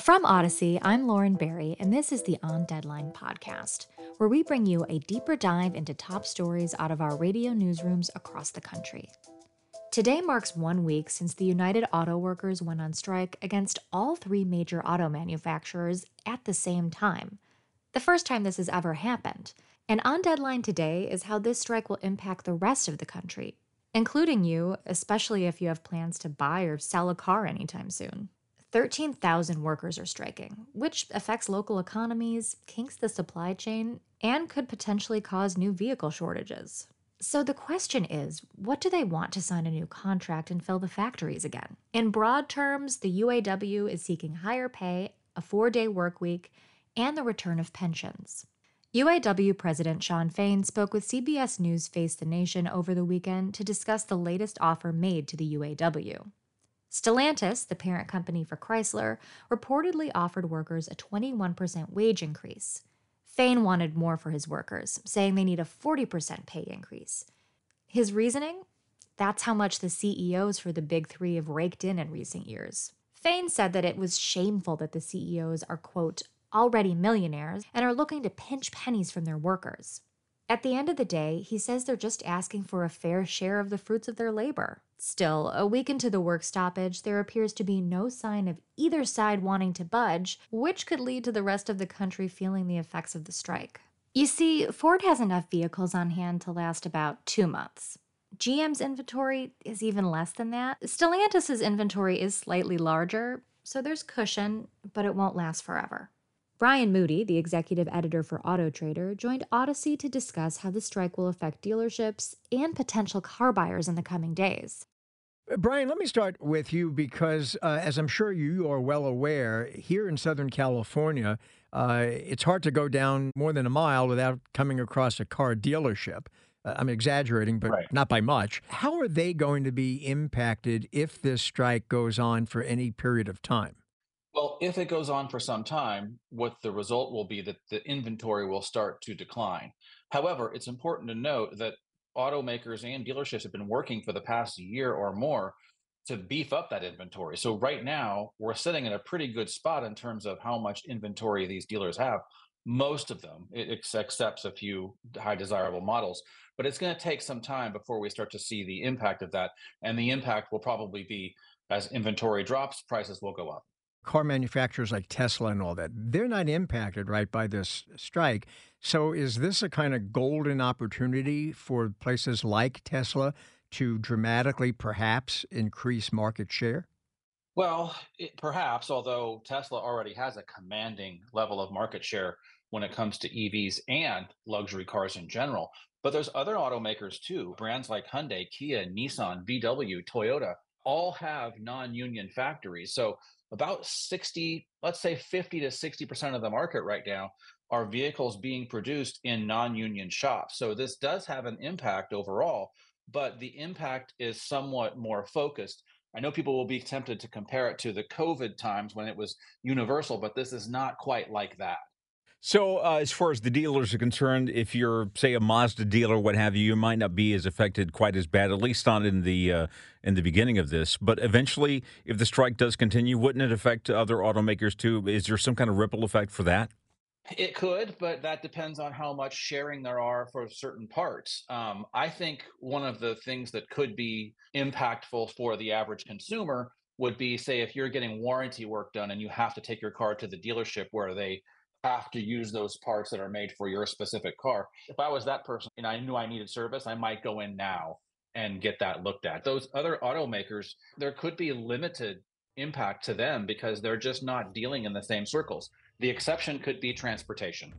From Audacy, I'm Lauren Barry, and this is the On Deadline podcast, where we bring you a deeper dive into top stories out of our radio newsrooms across the country. Today marks one week since the United Auto Workers went on strike against all three major auto manufacturers at the same time. The first time this has ever happened. And on deadline today is how this strike will impact the rest of the country, including you, especially if you have plans to buy or sell a car anytime soon. 13,000 workers are striking, which affects local economies, kinks the supply chain, and could potentially cause new vehicle shortages. So the question is what do they want to sign a new contract and fill the factories again? In broad terms, the UAW is seeking higher pay, a four day work week, and the return of pensions. UAW President Shawn Fain spoke with CBS News Face the Nation over the weekend to discuss the latest offer made to the UAW. Stellantis, the parent company for Chrysler, reportedly offered workers a 21% wage increase. Fain wanted more for his workers, saying they need a 40% pay increase. His reasoning? That's how much the CEOs for the big three have raked in in recent years. Fain said that it was shameful that the CEOs are, quote, already millionaires and are looking to pinch pennies from their workers. At the end of the day, he says they're just asking for a fair share of the fruits of their labor. Still, a week into the work stoppage, there appears to be no sign of either side wanting to budge, which could lead to the rest of the country feeling the effects of the strike. You see, Ford has enough vehicles on hand to last about two months. GM's inventory is even less than that. Stellantis' inventory is slightly larger, so there's cushion, but it won't last forever. Brian Moody, the executive editor for Auto Trader, joined Audacy to discuss how the strike will affect dealerships and potential car buyers in the coming days. Uh, Brian, let me start with you because, uh, as I'm sure you are well aware, here in Southern California, uh, it's hard to go down more than a mile without coming across a car dealership. Uh, I'm exaggerating, but right. not by much. How are they going to be impacted if this strike goes on for any period of time? Well, if it goes on for some time, what the result will be that the inventory will start to decline. However, it's important to note that automakers and dealerships have been working for the past year or more to beef up that inventory. So right now, we're sitting in a pretty good spot in terms of how much inventory these dealers have. Most of them, it accepts a few high desirable models, but it's going to take some time before we start to see the impact of that. And the impact will probably be as inventory drops, prices will go up car manufacturers like Tesla and all that, they're not impacted, right, by this strike. So is this a kind of golden opportunity for places like Tesla to dramatically perhaps increase market share? Well, it, perhaps, although Tesla already has a commanding level of market share when it comes to EVs and luxury cars in general. But there's other automakers too, brands like Hyundai, Kia, Nissan, VW, Toyota, all have non-union factories. So about 60, let's say 50 to 60% of the market right now are vehicles being produced in non-union shops. So this does have an impact overall, but the impact is somewhat more focused. I know people will be tempted to compare it to the COVID times when it was universal, but this is not quite like that. So, uh, as far as the dealers are concerned, if you're, say, a Mazda dealer, what have you, you might not be as affected quite as bad, at least not in the uh, in the beginning of this. But eventually, if the strike does continue, wouldn't it affect other automakers too? Is there some kind of ripple effect for that? It could, but that depends on how much sharing there are for certain parts. Um, I think one of the things that could be impactful for the average consumer would be, say, if you're getting warranty work done and you have to take your car to the dealership where they have to use those parts that are made for your specific car. If I was that person and I knew I needed service, I might go in now and get that looked at. Those other automakers, there could be limited impact to them because they're just not dealing in the same circles. The exception could be transportation.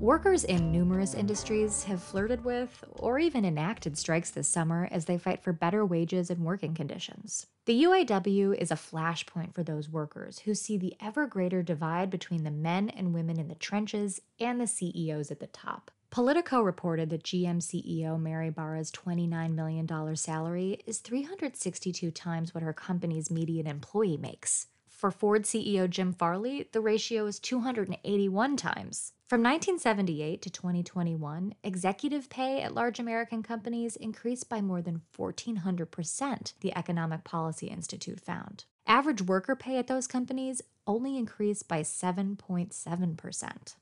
Workers in numerous industries have flirted with or even enacted strikes this summer as they fight for better wages and working conditions. The UAW is a flashpoint for those workers who see the ever greater divide between the men and women in the trenches and the CEOs at the top. Politico reported that GM CEO Mary Barra's $29 million salary is 362 times what her company's median employee makes. For Ford CEO Jim Farley, the ratio is 281 times. From 1978 to 2021, executive pay at large American companies increased by more than 1,400%, the Economic Policy Institute found. Average worker pay at those companies only increased by 7.7%.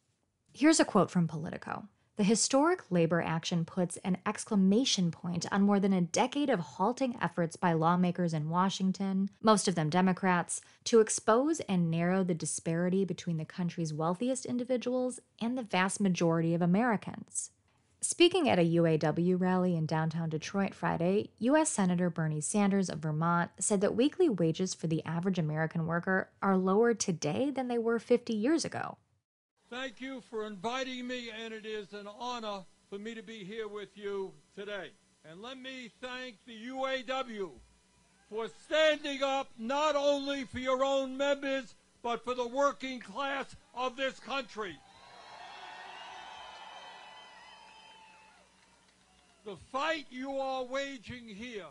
Here's a quote from Politico the historic labor action puts an exclamation point on more than a decade of halting efforts by lawmakers in Washington, most of them Democrats, to expose and narrow the disparity between the country's wealthiest individuals and the vast majority of Americans. Speaking at a UAW rally in downtown Detroit Friday, U.S. Senator Bernie Sanders of Vermont said that weekly wages for the average American worker are lower today than they were 50 years ago. Thank you for inviting me, and it is an honor for me to be here with you today. And let me thank the UAW for standing up not only for your own members, but for the working class of this country. The fight you are waging here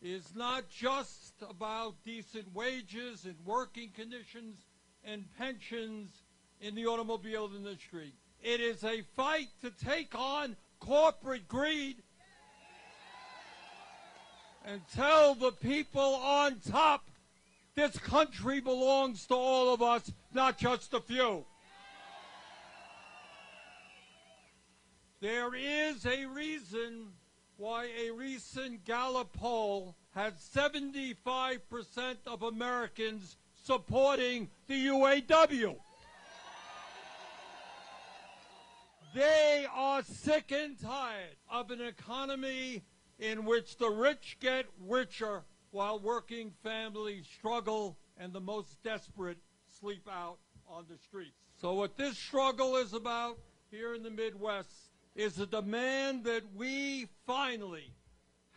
is not just about decent wages and working conditions and pensions in the automobile industry. It is a fight to take on corporate greed and tell the people on top this country belongs to all of us, not just a few. There is a reason why a recent Gallup poll had 75% of Americans supporting the UAW. They are sick and tired of an economy in which the rich get richer while working families struggle and the most desperate sleep out on the streets. So, what this struggle is about here in the Midwest is a demand that we finally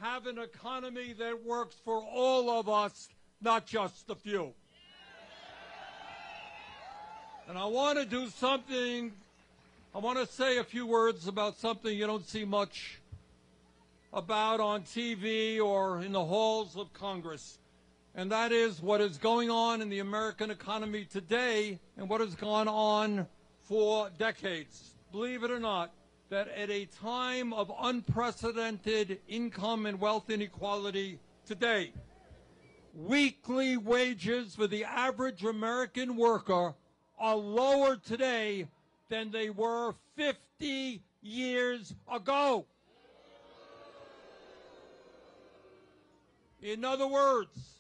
have an economy that works for all of us, not just a few. And I want to do something I want to say a few words about something you don't see much about on TV or in the halls of Congress. And that is what is going on in the American economy today and what has gone on for decades. Believe it or not, that at a time of unprecedented income and wealth inequality today, weekly wages for the average American worker are lower today than they were 50 years ago. In other words,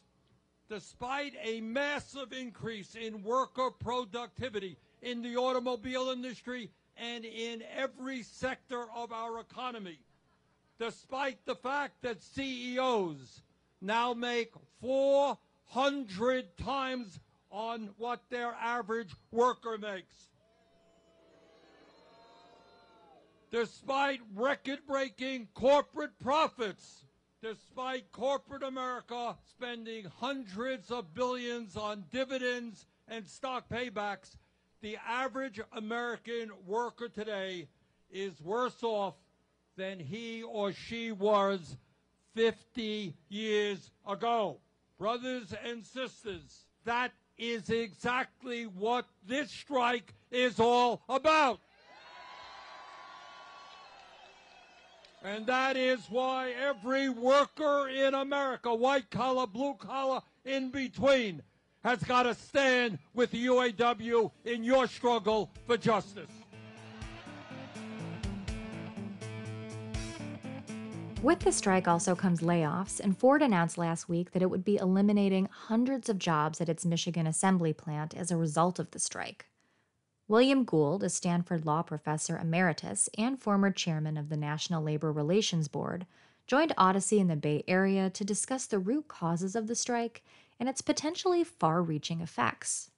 despite a massive increase in worker productivity in the automobile industry and in every sector of our economy, despite the fact that CEOs now make 400 times on what their average worker makes. Despite record breaking corporate profits, despite corporate America spending hundreds of billions on dividends and stock paybacks, the average American worker today is worse off than he or she was 50 years ago. Brothers and sisters, that is exactly what this strike is all about. And that is why every worker in America, white collar, blue collar, in between, has got to stand with the UAW in your struggle for justice. With the strike also comes layoffs, and Ford announced last week that it would be eliminating hundreds of jobs at its Michigan assembly plant as a result of the strike. William Gould, a Stanford law professor emeritus and former chairman of the National Labor Relations Board, joined Audacy in the Bay Area to discuss the root causes of the strike and its potentially far reaching effects.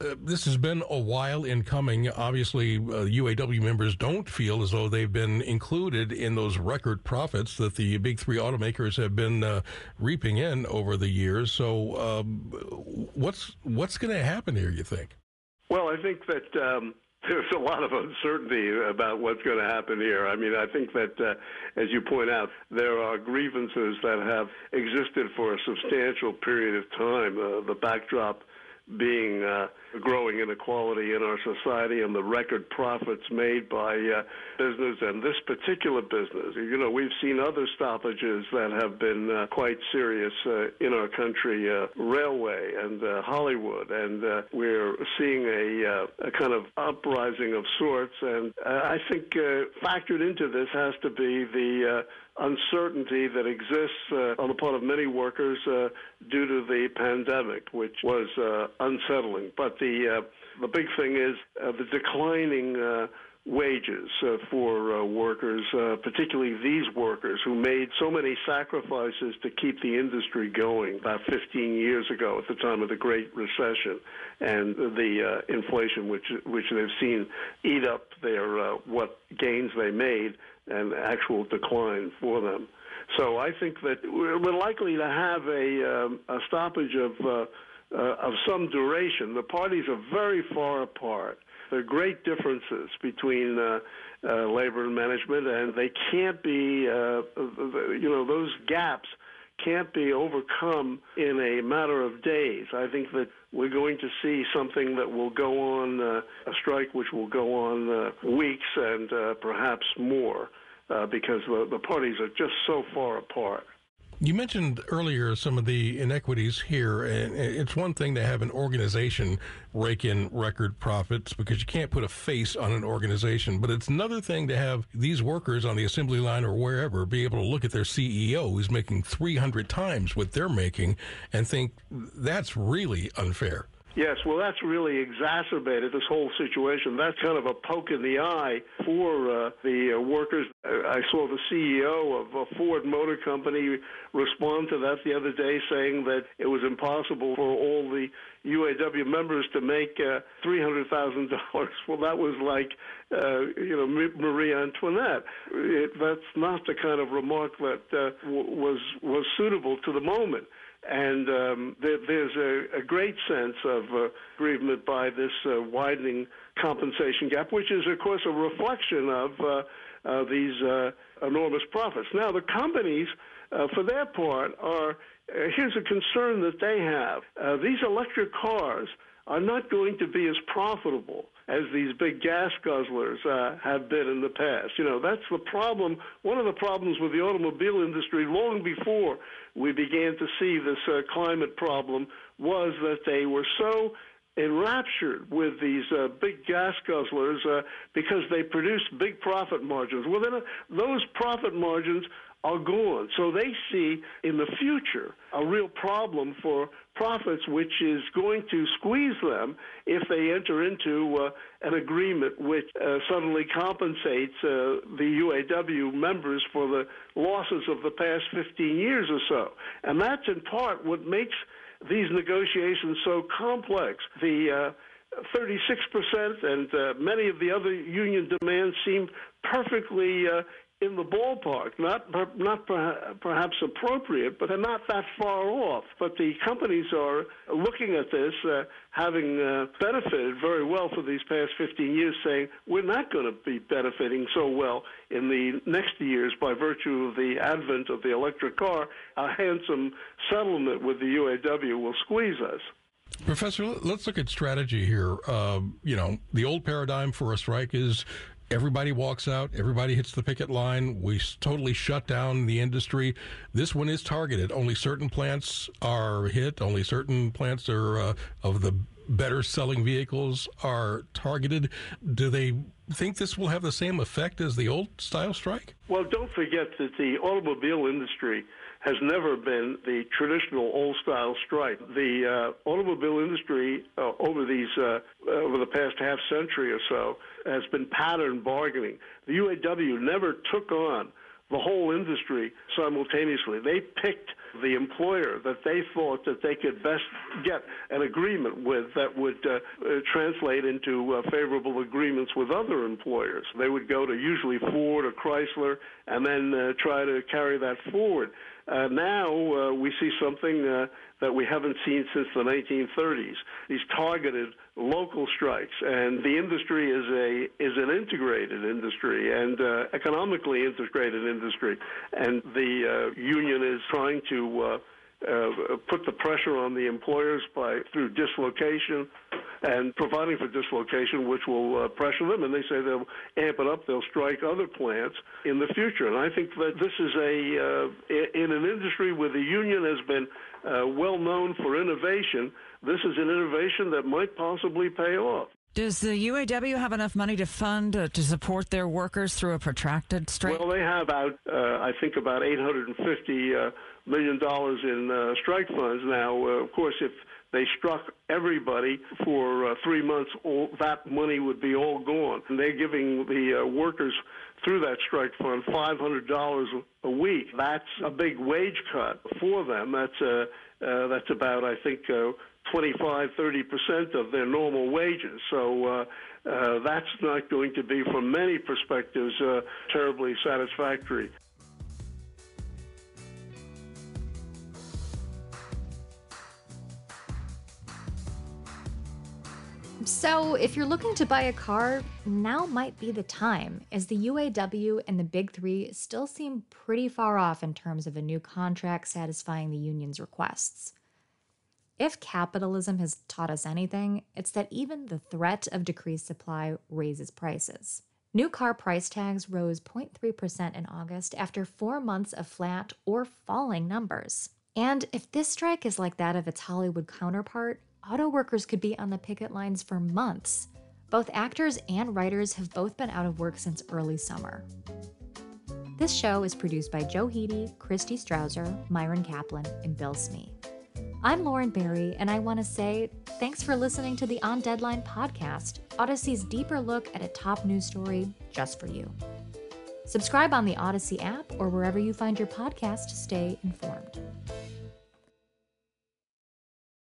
Uh, this has been a while in coming. Obviously, uh, UAW members don't feel as though they've been included in those record profits that the big three automakers have been uh, reaping in over the years. So, um, what's what's going to happen here? You think? Well, I think that um, there's a lot of uncertainty about what's going to happen here. I mean, I think that, uh, as you point out, there are grievances that have existed for a substantial period of time. Uh, the backdrop being uh, growing inequality in our society and the record profits made by uh, business and this particular business. You know, we've seen other stoppages that have been uh, quite serious uh, in our country, uh, railway and uh, Hollywood, and uh, we're seeing a, a kind of uprising of sorts. And I think factored into this has to be the uncertainty that exists uh, on the part of many workers uh, due to the pandemic, which was uh, unsettling. But the uh, the big thing is uh, the declining uh, wages uh, for uh, workers, uh, particularly these workers who made so many sacrifices to keep the industry going about 15 years ago at the time of the Great Recession and the uh, inflation which which they've seen eat up their uh, what gains they made and actual decline for them. So I think that we're likely to have a, um, a stoppage of uh, uh, of some duration. The parties are very far apart. There are great differences between uh, uh, labor and management, and they can't be, uh, you know, those gaps can't be overcome in a matter of days. I think that we're going to see something that will go on, uh, a strike which will go on uh, weeks and uh, perhaps more, uh, because the, the parties are just so far apart. You mentioned earlier some of the inequities here, and it's one thing to have an organization rake in record profits because you can't put a face on an organization, but it's another thing to have these workers on the assembly line or wherever be able to look at their CEO who's making 300 times what they're making and think that's really unfair. Yes, well, that's really exacerbated this whole situation. That's kind of a poke in the eye for uh, the uh, workers. I saw the CEO of a Ford Motor Company respond to that the other day, saying that it was impossible for all the UAW members to make uh, three hundred thousand dollars. Well, that was like uh, you know Marie Antoinette. It, that's not the kind of remark that uh, w- was was suitable to the moment. And um, there, there's a, a, great sense of uh, by this uh, widening compensation gap, which is, of course, a reflection of uh, uh these uh, enormous profits. Now, the companies, uh, for their part, are here's a concern that they have. these electric cars are not going to be as profitable as these big gas guzzlers uh, have been in the past. You know, that's the problem. One of the problems with the automobile industry long before we began to see this uh, climate problem was that they were so enraptured with these uh, big gas guzzlers uh, because they produced big profit margins. Well, then uh, those profit margins are gone. So they see in the future a real problem for profits, which is going to squeeze them if they enter into uh, an agreement which uh, suddenly compensates uh, the UAW members for the losses of the past 15 years or so. And that's in part what makes these negotiations so complex. The uh, 36% and uh, many of the other union demands seem perfectly uh, in the ballpark, not not perhaps appropriate, but they're not that far off. But the companies are looking at this, uh, having uh, benefited very well for these past 15 years, saying we're not going to be benefiting so well in the next years by virtue of the advent of the electric car. A handsome settlement with the UAW will squeeze us. Professor, let's look at strategy here. Uh, you know, the old paradigm for a strike is Everybody walks out. Everybody hits the picket line. We totally shut down the industry. This one is targeted. Only certain plants are hit. Only certain plants are uh, of the better selling vehicles are targeted. Do they think this will have the same effect as the old style strike? Well, don't forget that the automobile industry has never been the traditional old style strike. The uh, automobile industry uh, over these uh, over the past half century or so has been pattern bargaining. The UAW never took on the whole industry simultaneously. They picked the employer that they thought that they could best get an agreement with that would uh, uh, translate into uh, favorable agreements with other employers. They would go to usually Ford or Chrysler and then uh, try to carry that forward. Uh, now uh, we see something that we haven't seen since the 1930s. These targeted local strikes, and the industry is a is an integrated industry and uh, economically integrated industry, and the uh, union is trying to. Uh, uh, put the pressure on the employers by through dislocation and providing for dislocation, which will uh, pressure them. And they say they'll amp it up. They'll strike other plants in the future. And I think that this is a uh, in an industry where the union has been uh, well known for innovation. This is an innovation that might possibly pay off. Does the UAW have enough money to fund uh, to support their workers through a protracted strike? Well, they have about, uh, I think, about 850 uh, million dollars in uh, strike funds. Now, uh, of course, if they struck everybody for uh, three months, all, that money would be all gone. And they're giving the uh, workers through that strike fund $500 a week. That's a big wage cut for them. That's uh, uh, that's about, I think, uh, 25, 30 percent of their normal wages. So uh, uh, that's not going to be, from many perspectives, uh, terribly satisfactory. So, if you're looking to buy a car, now might be the time, as the UAW and the Big Three still seem pretty far off in terms of a new contract satisfying the union's requests. If capitalism has taught us anything, it's that even the threat of decreased supply raises prices. New car price tags rose 0.3% in August after four months of flat or falling numbers. And if this strike is like that of its Hollywood counterpart, auto workers could be on the picket lines for months. Both actors and writers have both been out of work since early summer. This show is produced by Joe Hiti, Christy Strawser, Myron Kaplan, and Bill Smee. I'm Lauren Barry, and I want to say thanks for listening to the On Deadline podcast, Audacy's deeper look at a top news story just for you. Subscribe on the Odyssey app or wherever you find your podcast to stay informed.